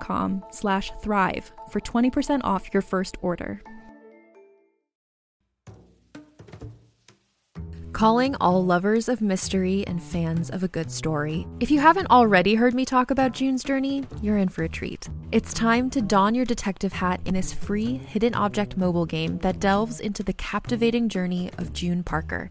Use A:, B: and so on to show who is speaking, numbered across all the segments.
A: com slash thrive for 20% off your first order. Calling all lovers of mystery and fans of a good story. If you haven't already heard me talk about June's Journey, you're in for a treat. It's time to don your detective hat in this free hidden object mobile game that delves into the captivating journey of June Parker,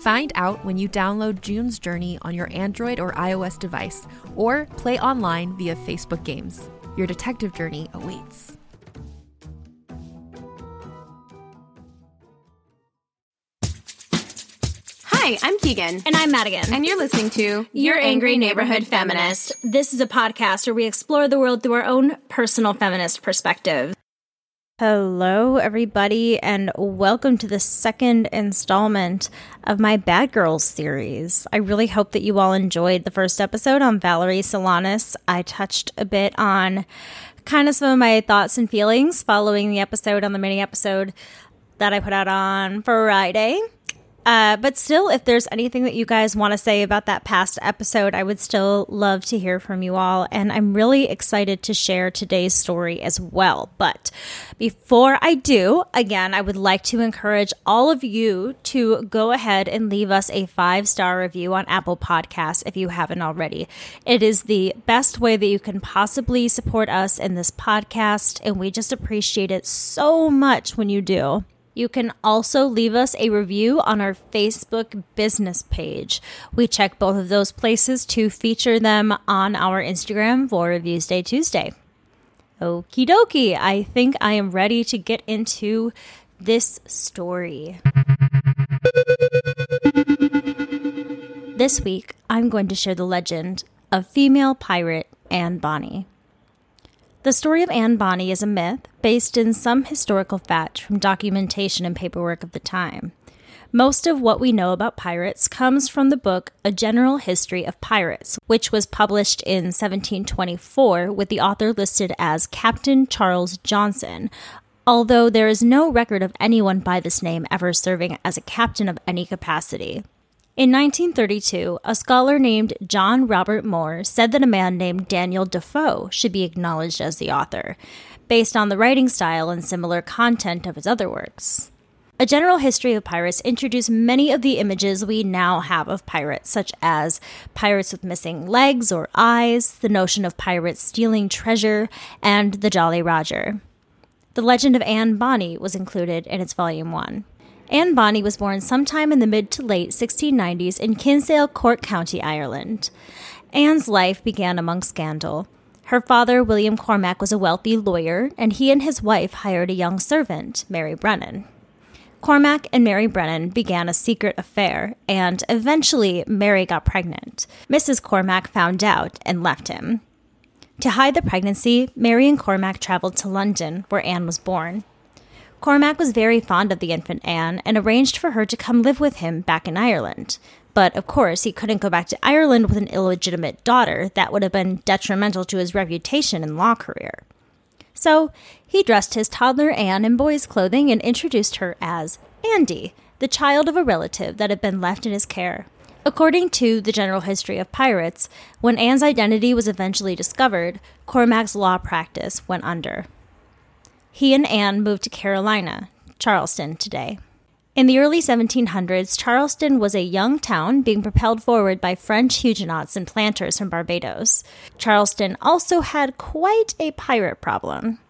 A: Find out when you download June's Journey on your Android or iOS device, or play online via Facebook Games. Your detective journey awaits.
B: Hi, I'm Keegan.
C: And I'm Madigan.
B: And you're listening to
C: Your Angry Neighborhood Feminist. This is a podcast where we explore the world through our own personal feminist perspective. Hello, everybody, and welcome to the second installment of my Bad Girls series. I really hope that you all enjoyed the first episode on Valerie Solanas. I touched a bit on kind of some of my thoughts and feelings following the episode on the mini episode that I put out on Friday. Uh, but still, if there's anything that you guys want to say about that past episode, I would still love to hear from you all. And I'm really excited to share today's story as well. But before I do, again, I would like to encourage all of you to go ahead and leave us a five star review on Apple Podcasts if you haven't already. It is the best way that you can possibly support us in this podcast. And we just appreciate it so much when you do. You can also leave us a review on our Facebook business page. We check both of those places to feature them on our Instagram for Reviews Day Tuesday. Okie dokie, I think I am ready to get into this story. This week, I'm going to share the legend of female pirate Anne Bonny. The story of Anne Bonny is a myth based in some historical fact from documentation and paperwork of the time. Most of what we know about pirates comes from the book A General History of Pirates, which was published in 1724 with the author listed as Captain Charles Johnson, although there is no record of anyone by this name ever serving as a captain of any capacity. In 1932, a scholar named John Robert Moore said that a man named Daniel Defoe should be acknowledged as the author, based on the writing style and similar content of his other works. A General History of Pirates introduced many of the images we now have of pirates, such as pirates with missing legs or eyes, the notion of pirates stealing treasure, and the Jolly Roger. The legend of Anne Bonny was included in its volume 1. Anne Bonny was born sometime in the mid to late 1690s in Kinsale, Cork County, Ireland. Anne's life began among scandal. Her father, William Cormac, was a wealthy lawyer, and he and his wife hired a young servant, Mary Brennan. Cormac and Mary Brennan began a secret affair, and eventually Mary got pregnant. Mrs. Cormac found out and left him. To hide the pregnancy, Mary and Cormac traveled to London, where Anne was born. Cormac was very fond of the infant Anne and arranged for her to come live with him back in Ireland. But of course, he couldn't go back to Ireland with an illegitimate daughter. That would have been detrimental to his reputation and law career. So he dressed his toddler Anne in boy's clothing and introduced her as Andy, the child of a relative that had been left in his care. According to the general history of pirates, when Anne's identity was eventually discovered, Cormac's law practice went under. He and Anne moved to Carolina, Charleston today. In the early 1700s, Charleston was a young town being propelled forward by French Huguenots and planters from Barbados. Charleston also had quite a pirate problem.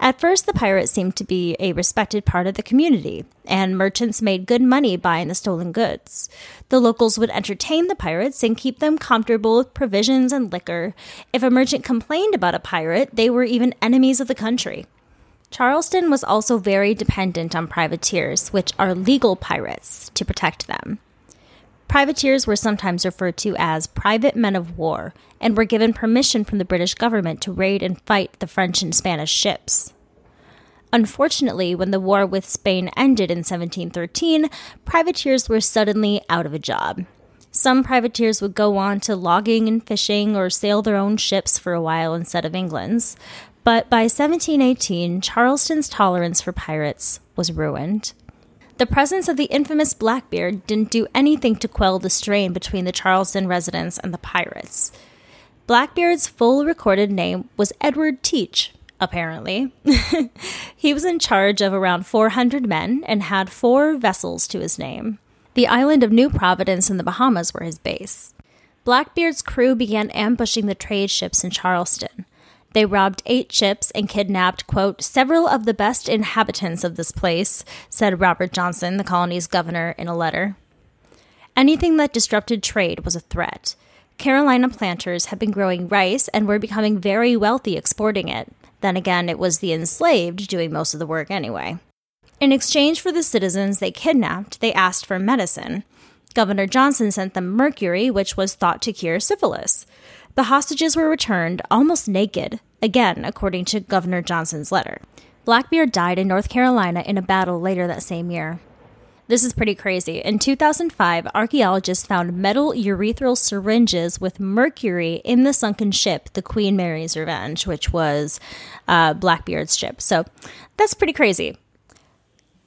C: At first, the pirates seemed to be a respected part of the community, and merchants made good money buying the stolen goods. The locals would entertain the pirates and keep them comfortable with provisions and liquor. If a merchant complained about a pirate, they were even enemies of the country. Charleston was also very dependent on privateers, which are legal pirates, to protect them. Privateers were sometimes referred to as private men of war and were given permission from the British government to raid and fight the French and Spanish ships. Unfortunately, when the war with Spain ended in 1713, privateers were suddenly out of a job. Some privateers would go on to logging and fishing or sail their own ships for a while instead of England's, but by 1718, Charleston's tolerance for pirates was ruined. The presence of the infamous Blackbeard didn't do anything to quell the strain between the Charleston residents and the pirates. Blackbeard's full recorded name was Edward Teach, apparently. he was in charge of around 400 men and had four vessels to his name. The island of New Providence in the Bahamas were his base. Blackbeard's crew began ambushing the trade ships in Charleston. They robbed eight ships and kidnapped, quote, several of the best inhabitants of this place, said Robert Johnson, the colony's governor, in a letter. Anything that disrupted trade was a threat. Carolina planters had been growing rice and were becoming very wealthy exporting it. Then again, it was the enslaved doing most of the work anyway. In exchange for the citizens they kidnapped, they asked for medicine. Governor Johnson sent them mercury, which was thought to cure syphilis. The hostages were returned almost naked, again, according to Governor Johnson's letter. Blackbeard died in North Carolina in a battle later that same year. This is pretty crazy. In 2005, archaeologists found metal urethral syringes with mercury in the sunken ship, the Queen Mary's Revenge, which was uh, Blackbeard's ship. So that's pretty crazy.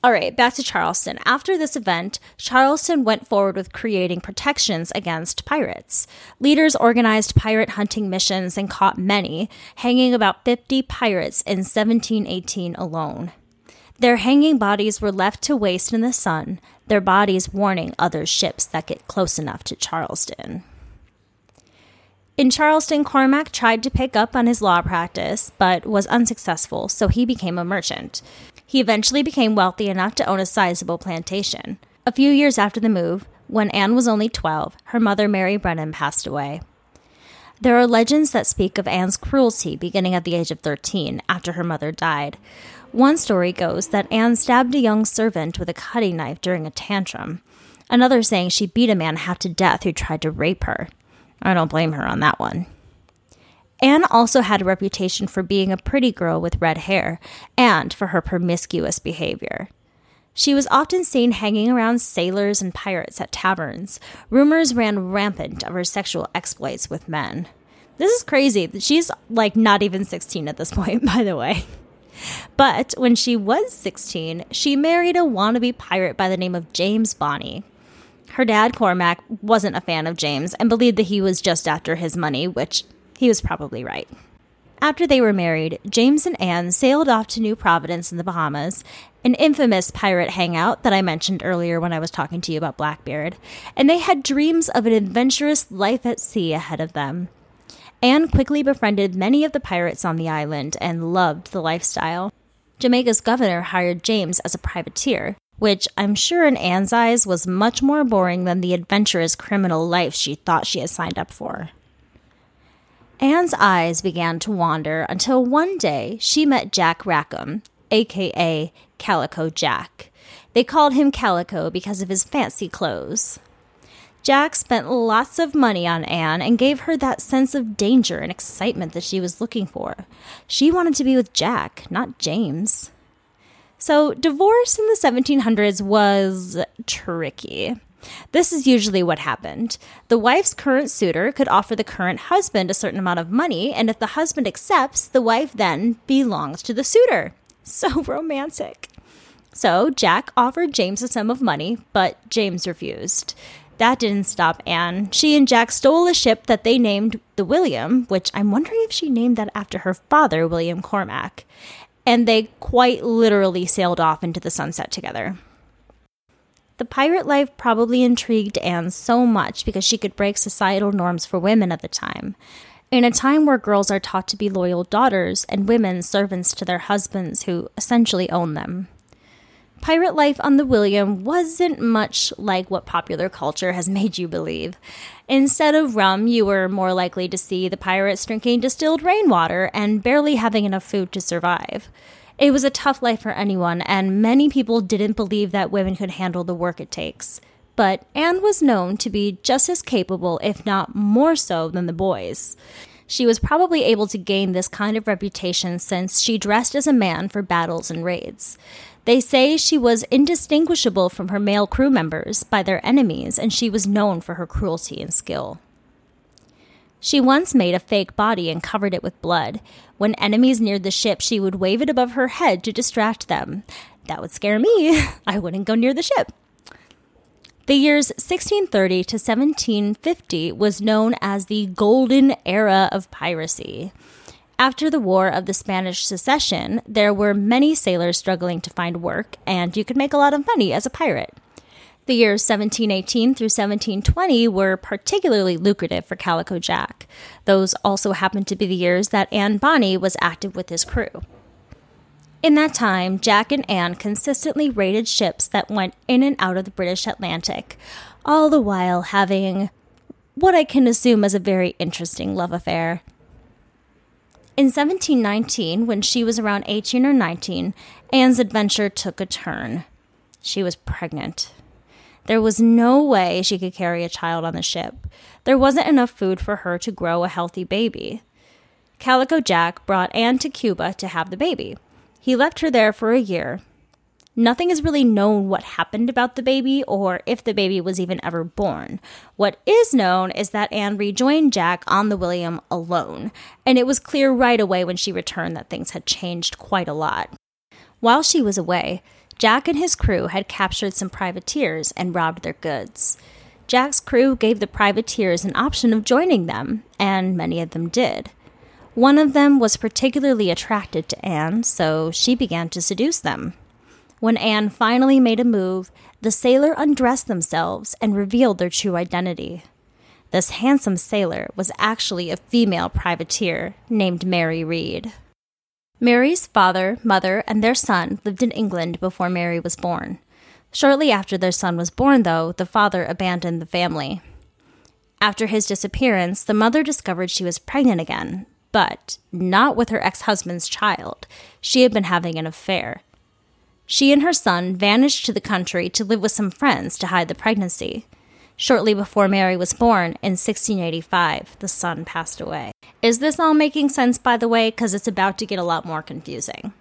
C: All right, back to Charleston. After this event, Charleston went forward with creating protections against pirates. Leaders organized pirate hunting missions and caught many, hanging about 50 pirates in 1718 alone. Their hanging bodies were left to waste in the sun, their bodies warning other ships that get close enough to Charleston. In Charleston, Cormac tried to pick up on his law practice, but was unsuccessful, so he became a merchant. He eventually became wealthy enough to own a sizable plantation. A few years after the move, when Anne was only 12, her mother, Mary Brennan, passed away. There are legends that speak of Anne's cruelty beginning at the age of 13 after her mother died. One story goes that Anne stabbed a young servant with a cutting knife during a tantrum. Another saying she beat a man half to death who tried to rape her. I don't blame her on that one. Anne also had a reputation for being a pretty girl with red hair and for her promiscuous behavior. She was often seen hanging around sailors and pirates at taverns. Rumors ran rampant of her sexual exploits with men. This is crazy. She's like not even 16 at this point, by the way. But when she was 16, she married a wannabe pirate by the name of James Bonny. Her dad, Cormac, wasn't a fan of James and believed that he was just after his money, which he was probably right. After they were married, James and Anne sailed off to New Providence in the Bahamas, an infamous pirate hangout that I mentioned earlier when I was talking to you about Blackbeard, and they had dreams of an adventurous life at sea ahead of them. Anne quickly befriended many of the pirates on the island and loved the lifestyle. Jamaica's governor hired James as a privateer, which I'm sure in Anne's eyes was much more boring than the adventurous criminal life she thought she had signed up for. Anne's eyes began to wander until one day she met Jack Rackham, aka Calico Jack. They called him Calico because of his fancy clothes. Jack spent lots of money on Anne and gave her that sense of danger and excitement that she was looking for. She wanted to be with Jack, not James. So, divorce in the 1700s was tricky. This is usually what happened. The wife's current suitor could offer the current husband a certain amount of money, and if the husband accepts, the wife then belongs to the suitor. So romantic. So Jack offered James a sum of money, but James refused. That didn't stop Anne. She and Jack stole a ship that they named the William, which I'm wondering if she named that after her father, William Cormack. And they quite literally sailed off into the sunset together. The pirate life probably intrigued Anne so much because she could break societal norms for women at the time. In a time where girls are taught to be loyal daughters and women servants to their husbands who essentially own them pirate life on the William wasn't much like what popular culture has made you believe. Instead of rum, you were more likely to see the pirates drinking distilled rainwater and barely having enough food to survive. It was a tough life for anyone, and many people didn't believe that women could handle the work it takes. But Anne was known to be just as capable, if not more so, than the boys. She was probably able to gain this kind of reputation since she dressed as a man for battles and raids. They say she was indistinguishable from her male crew members by their enemies, and she was known for her cruelty and skill. She once made a fake body and covered it with blood. When enemies neared the ship, she would wave it above her head to distract them. That would scare me. I wouldn't go near the ship. The years 1630 to 1750 was known as the Golden Era of Piracy. After the War of the Spanish Succession, there were many sailors struggling to find work, and you could make a lot of money as a pirate. The years 1718 through 1720 were particularly lucrative for Calico Jack. Those also happened to be the years that Anne Bonny was active with his crew. In that time, Jack and Anne consistently raided ships that went in and out of the British Atlantic, all the while having what I can assume is a very interesting love affair. In 1719, when she was around 18 or 19, Anne's adventure took a turn. She was pregnant. There was no way she could carry a child on the ship. There wasn't enough food for her to grow a healthy baby. Calico Jack brought Anne to Cuba to have the baby. He left her there for a year, Nothing is really known what happened about the baby or if the baby was even ever born. What is known is that Anne rejoined Jack on the William alone, and it was clear right away when she returned that things had changed quite a lot. While she was away, Jack and his crew had captured some privateers and robbed their goods. Jack's crew gave the privateers an option of joining them, and many of them did. One of them was particularly attracted to Anne, so she began to seduce them. When Anne finally made a move, the sailor undressed themselves and revealed their true identity. This handsome sailor was actually a female privateer named Mary Read. Mary's father, mother, and their son lived in England before Mary was born. Shortly after their son was born, though, the father abandoned the family. After his disappearance, the mother discovered she was pregnant again, but not with her ex husband's child. She had been having an affair. She and her son vanished to the country to live with some friends to hide the pregnancy. Shortly before Mary was born, in 1685, the son passed away. Is this all making sense, by the way? Because it's about to get a lot more confusing.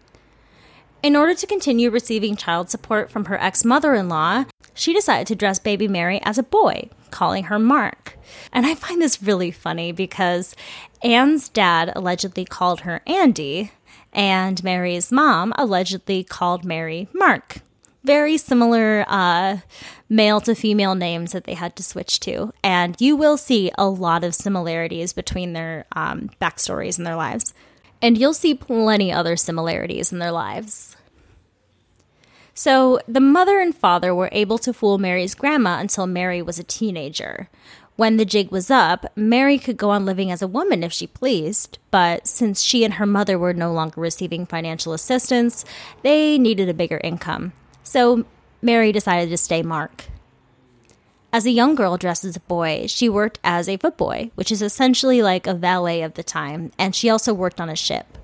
C: In order to continue receiving child support from her ex mother in law, she decided to dress baby Mary as a boy, calling her Mark. And I find this really funny because Anne's dad allegedly called her Andy, and Mary's mom allegedly called Mary Mark. Very similar uh, male to female names that they had to switch to. And you will see a lot of similarities between their um, backstories and their lives. And you'll see plenty other similarities in their lives. So, the mother and father were able to fool Mary's grandma until Mary was a teenager. When the jig was up, Mary could go on living as a woman if she pleased, but since she and her mother were no longer receiving financial assistance, they needed a bigger income. So Mary decided to stay Mark. As a young girl dressed as a boy, she worked as a footboy, which is essentially like a valet of the time, and she also worked on a ship.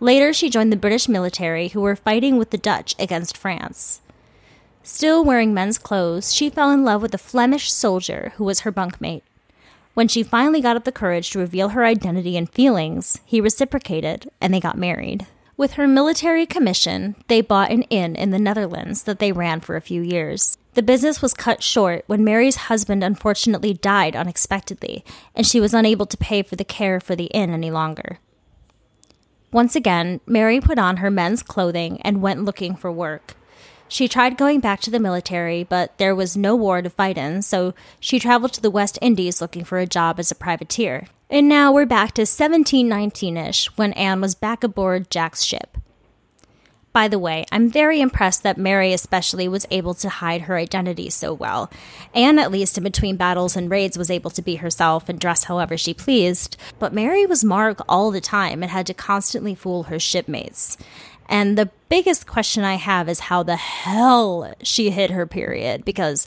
C: Later, she joined the British military who were fighting with the Dutch against France. Still wearing men's clothes, she fell in love with a Flemish soldier who was her bunkmate. When she finally got up the courage to reveal her identity and feelings, he reciprocated and they got married. With her military commission, they bought an inn in the Netherlands that they ran for a few years. The business was cut short when Mary's husband unfortunately died unexpectedly, and she was unable to pay for the care for the inn any longer. Once again, Mary put on her men's clothing and went looking for work. She tried going back to the military, but there was no war to fight in, so she traveled to the West Indies looking for a job as a privateer. And now we're back to 1719 ish when Anne was back aboard Jack's ship. By the way, I'm very impressed that Mary, especially, was able to hide her identity so well. Anne, at least in between battles and raids, was able to be herself and dress however she pleased. But Mary was Mark all the time and had to constantly fool her shipmates. And the biggest question I have is how the hell she hid her period, because,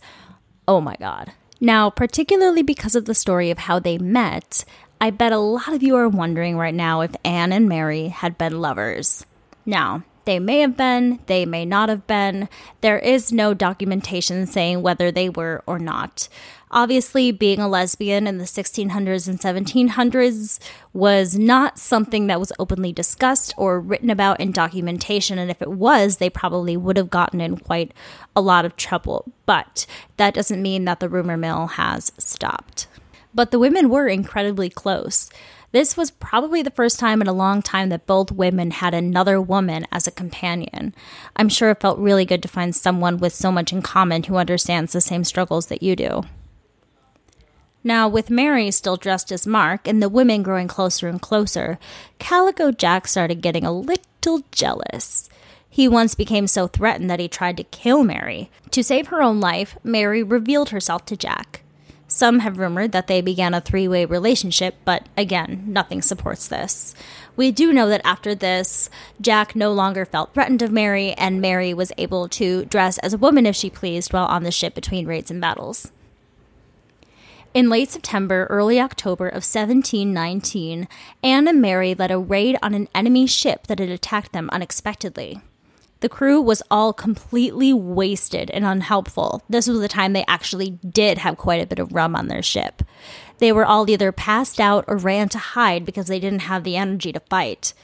C: oh my god. Now, particularly because of the story of how they met, I bet a lot of you are wondering right now if Anne and Mary had been lovers. Now, they may have been, they may not have been. There is no documentation saying whether they were or not. Obviously, being a lesbian in the 1600s and 1700s was not something that was openly discussed or written about in documentation, and if it was, they probably would have gotten in quite a lot of trouble. But that doesn't mean that the rumor mill has stopped. But the women were incredibly close. This was probably the first time in a long time that both women had another woman as a companion. I'm sure it felt really good to find someone with so much in common who understands the same struggles that you do. Now, with Mary still dressed as Mark and the women growing closer and closer, Calico Jack started getting a little jealous. He once became so threatened that he tried to kill Mary. To save her own life, Mary revealed herself to Jack. Some have rumored that they began a three way relationship, but again, nothing supports this. We do know that after this, Jack no longer felt threatened of Mary, and Mary was able to dress as a woman if she pleased while on the ship between raids and battles. In late September, early October of 1719, Anne and Mary led a raid on an enemy ship that had attacked them unexpectedly. The crew was all completely wasted and unhelpful. This was the time they actually did have quite a bit of rum on their ship. They were all either passed out or ran to hide because they didn't have the energy to fight.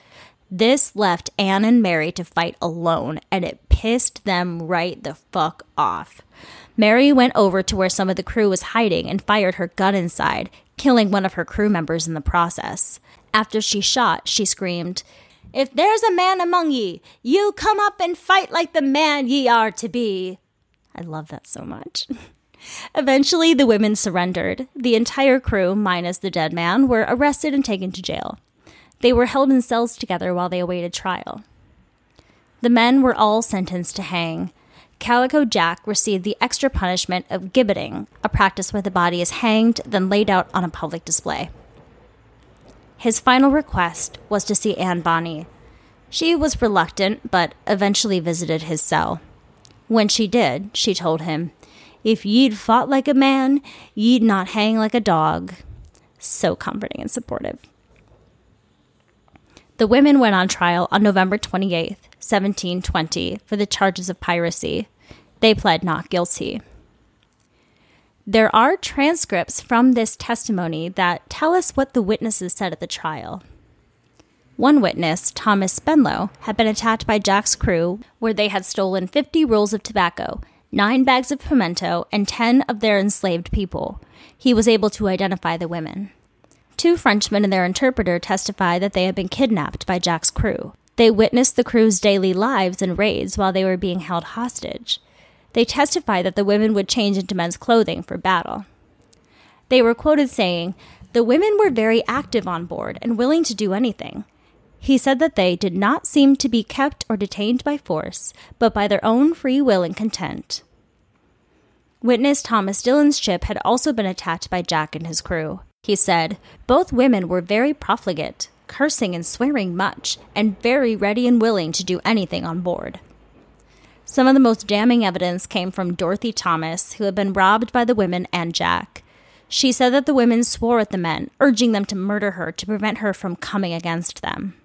C: This left Anne and Mary to fight alone, and it pissed them right the fuck off. Mary went over to where some of the crew was hiding and fired her gun inside, killing one of her crew members in the process. After she shot, she screamed, if there's a man among ye, you come up and fight like the man ye are to be. I love that so much. Eventually, the women surrendered. The entire crew, minus the dead man, were arrested and taken to jail. They were held in cells together while they awaited trial. The men were all sentenced to hang. Calico Jack received the extra punishment of gibbeting, a practice where the body is hanged, then laid out on a public display. His final request was to see Anne Bonny. She was reluctant, but eventually visited his cell. When she did, she told him, If ye'd fought like a man, ye'd not hang like a dog. So comforting and supportive. The women went on trial on November 28, 1720, for the charges of piracy. They pled not guilty. There are transcripts from this testimony that tell us what the witnesses said at the trial. One witness, Thomas Spenlow, had been attacked by Jack's crew where they had stolen 50 rolls of tobacco, nine bags of pimento, and 10 of their enslaved people. He was able to identify the women. Two Frenchmen and their interpreter testified that they had been kidnapped by Jack's crew. They witnessed the crew's daily lives and raids while they were being held hostage. They testified that the women would change into men's clothing for battle. They were quoted saying, The women were very active on board and willing to do anything. He said that they did not seem to be kept or detained by force, but by their own free will and content. Witness Thomas Dillon's ship had also been attacked by Jack and his crew. He said, Both women were very profligate, cursing and swearing much, and very ready and willing to do anything on board. Some of the most damning evidence came from Dorothy Thomas, who had been robbed by the women and Jack. She said that the women swore at the men, urging them to murder her to prevent her from coming against them.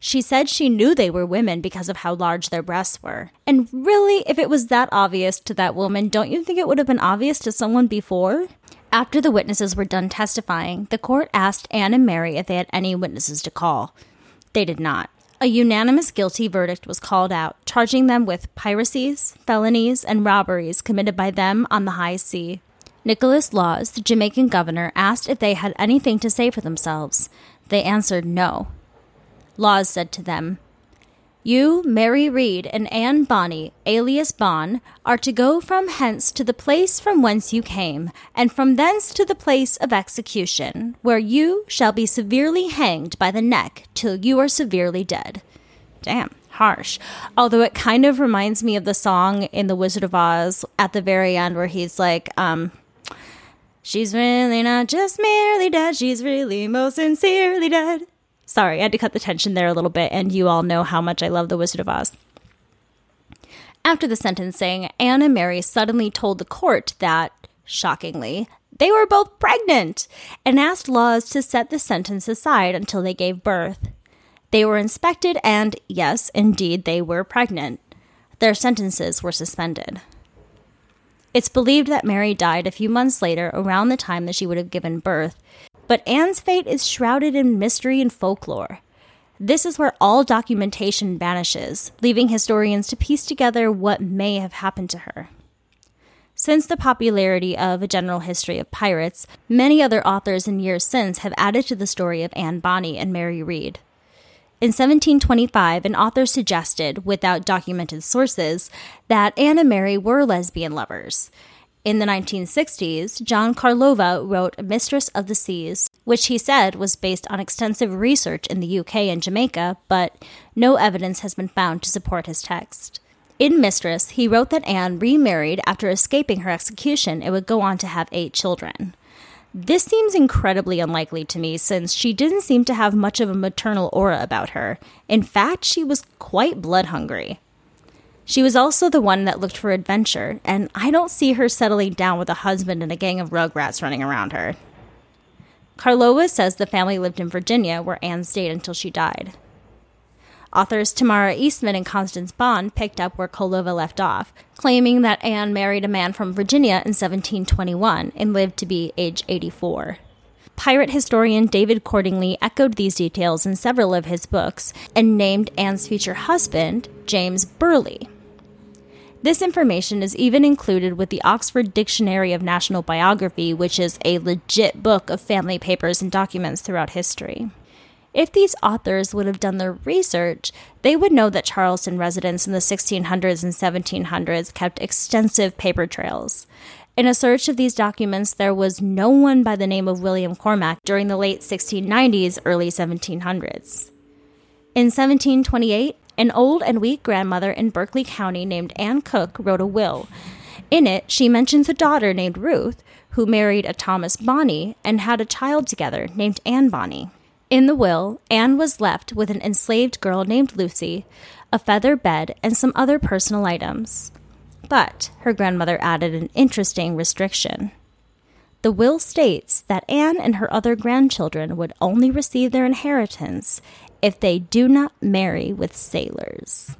C: She said she knew they were women because of how large their breasts were. And really, if it was that obvious to that woman, don't you think it would have been obvious to someone before? After the witnesses were done testifying, the court asked Anne and Mary if they had any witnesses to call. They did not. A unanimous guilty verdict was called out, charging them with piracies, felonies, and robberies committed by them on the high sea. Nicholas Laws, the Jamaican governor, asked if they had anything to say for themselves. They answered no. Laws said to them, You, Mary Read, and Anne Bonny, alias Bon, are to go from hence to the place from whence you came, and from thence to the place of execution, where you shall be severely hanged by the neck till you are severely dead. Damn, harsh. Although it kind of reminds me of the song in The Wizard of Oz at the very end where he's like, um, She's really not just merely dead, she's really most sincerely dead. Sorry, I had to cut the tension there a little bit, and you all know how much I love The Wizard of Oz. After the sentencing, Anne and Mary suddenly told the court that, shockingly, they were both pregnant and asked Laws to set the sentence aside until they gave birth. They were inspected, and yes, indeed, they were pregnant. Their sentences were suspended. It's believed that Mary died a few months later, around the time that she would have given birth, but Anne's fate is shrouded in mystery and folklore. This is where all documentation vanishes, leaving historians to piece together what may have happened to her. Since the popularity of A General History of Pirates, many other authors in years since have added to the story of Anne Bonny and Mary Read. In 1725, an author suggested, without documented sources, that Anne and Mary were lesbian lovers. In the 1960s, John Carlova wrote Mistress of the Seas, which he said was based on extensive research in the UK and Jamaica, but no evidence has been found to support his text. In Mistress, he wrote that Anne remarried after escaping her execution and would go on to have eight children. This seems incredibly unlikely to me since she didn't seem to have much of a maternal aura about her. In fact, she was quite blood hungry. She was also the one that looked for adventure, and I don't see her settling down with a husband and a gang of rugrats running around her. Carlova says the family lived in Virginia, where Anne stayed until she died. Authors Tamara Eastman and Constance Bond picked up where Carlova left off, claiming that Anne married a man from Virginia in 1721 and lived to be age 84. Pirate historian David Cordingly echoed these details in several of his books and named Anne's future husband, James Burleigh. This information is even included with the Oxford Dictionary of National Biography, which is a legit book of family papers and documents throughout history. If these authors would have done their research, they would know that Charleston residents in the 1600s and 1700s kept extensive paper trails. In a search of these documents, there was no one by the name of William Cormack during the late 1690s, early 1700s. In 1728, an old and weak grandmother in Berkeley County named Anne Cook wrote a will. In it, she mentions a daughter named Ruth, who married a Thomas Bonney and had a child together named Anne Bonney. In the will, Anne was left with an enslaved girl named Lucy, a feather bed, and some other personal items. But her grandmother added an interesting restriction. The will states that Anne and her other grandchildren would only receive their inheritance if they do not marry with sailors.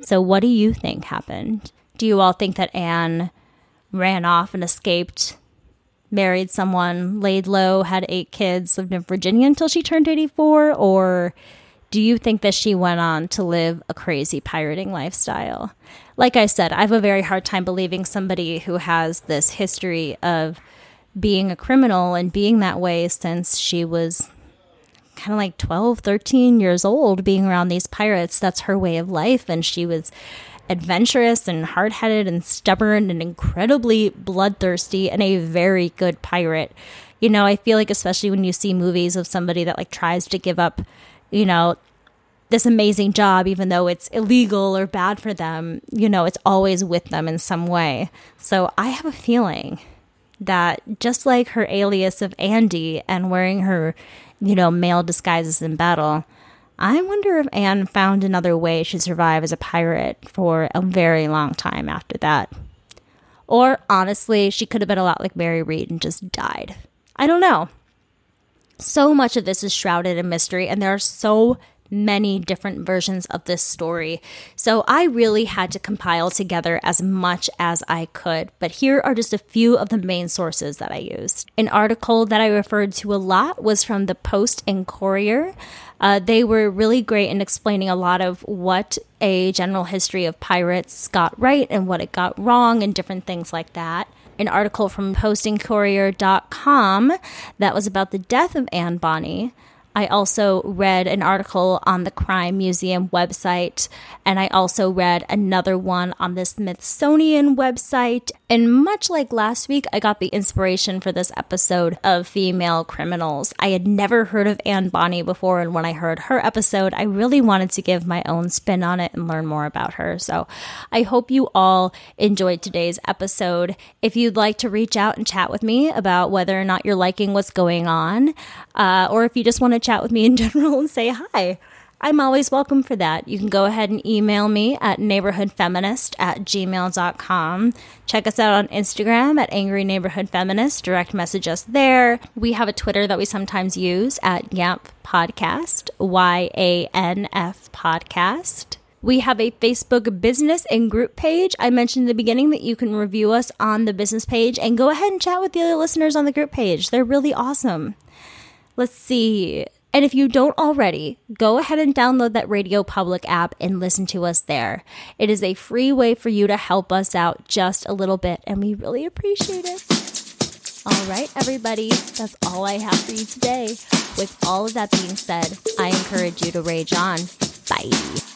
C: So, what do you think happened? Do you all think that Anne ran off and escaped, married someone, laid low, had eight kids, lived in Virginia until she turned 84? Or do you think that she went on to live a crazy pirating lifestyle? Like I said, I have a very hard time believing somebody who has this history of being a criminal and being that way since she was kind of like 12, 13 years old, being around these pirates. That's her way of life. And she was adventurous and hard headed and stubborn and incredibly bloodthirsty and a very good pirate. You know, I feel like, especially when you see movies of somebody that like tries to give up, you know, this amazing job, even though it's illegal or bad for them, you know, it's always with them in some way. So I have a feeling that just like her alias of Andy and wearing her, you know, male disguises in battle, I wonder if Anne found another way to survive as a pirate for a very long time after that. Or honestly, she could have been a lot like Mary Read and just died. I don't know. So much of this is shrouded in mystery, and there are so many different versions of this story. So I really had to compile together as much as I could. But here are just a few of the main sources that I used. An article that I referred to a lot was from the Post and Courier. Uh, they were really great in explaining a lot of what a general history of pirates got right and what it got wrong and different things like that an article from postandcourier.com that was about the death of Anne Bonny. I also read an article on the Crime Museum website, and I also read another one on the Smithsonian website. And much like last week, I got the inspiration for this episode of Female Criminals. I had never heard of Anne Bonny before, and when I heard her episode, I really wanted to give my own spin on it and learn more about her. So I hope you all enjoyed today's episode. If you'd like to reach out and chat with me about whether or not you're liking what's going on, uh, or if you just want to chat with me in general and say hi. I'm always welcome for that. You can go ahead and email me at neighborhoodfeminist at gmail.com. Check us out on Instagram at Angry Neighborhood Feminist. Direct message us there. We have a Twitter that we sometimes use at YANF Podcast, Y A N F Podcast. We have a Facebook business and group page. I mentioned in the beginning that you can review us on the business page and go ahead and chat with the other listeners on the group page. They're really awesome. Let's see. And if you don't already, go ahead and download that Radio Public app and listen to us there. It is a free way for you to help us out just a little bit, and we really appreciate it. All right, everybody, that's all I have for you today. With all of that being said, I encourage you to rage on. Bye.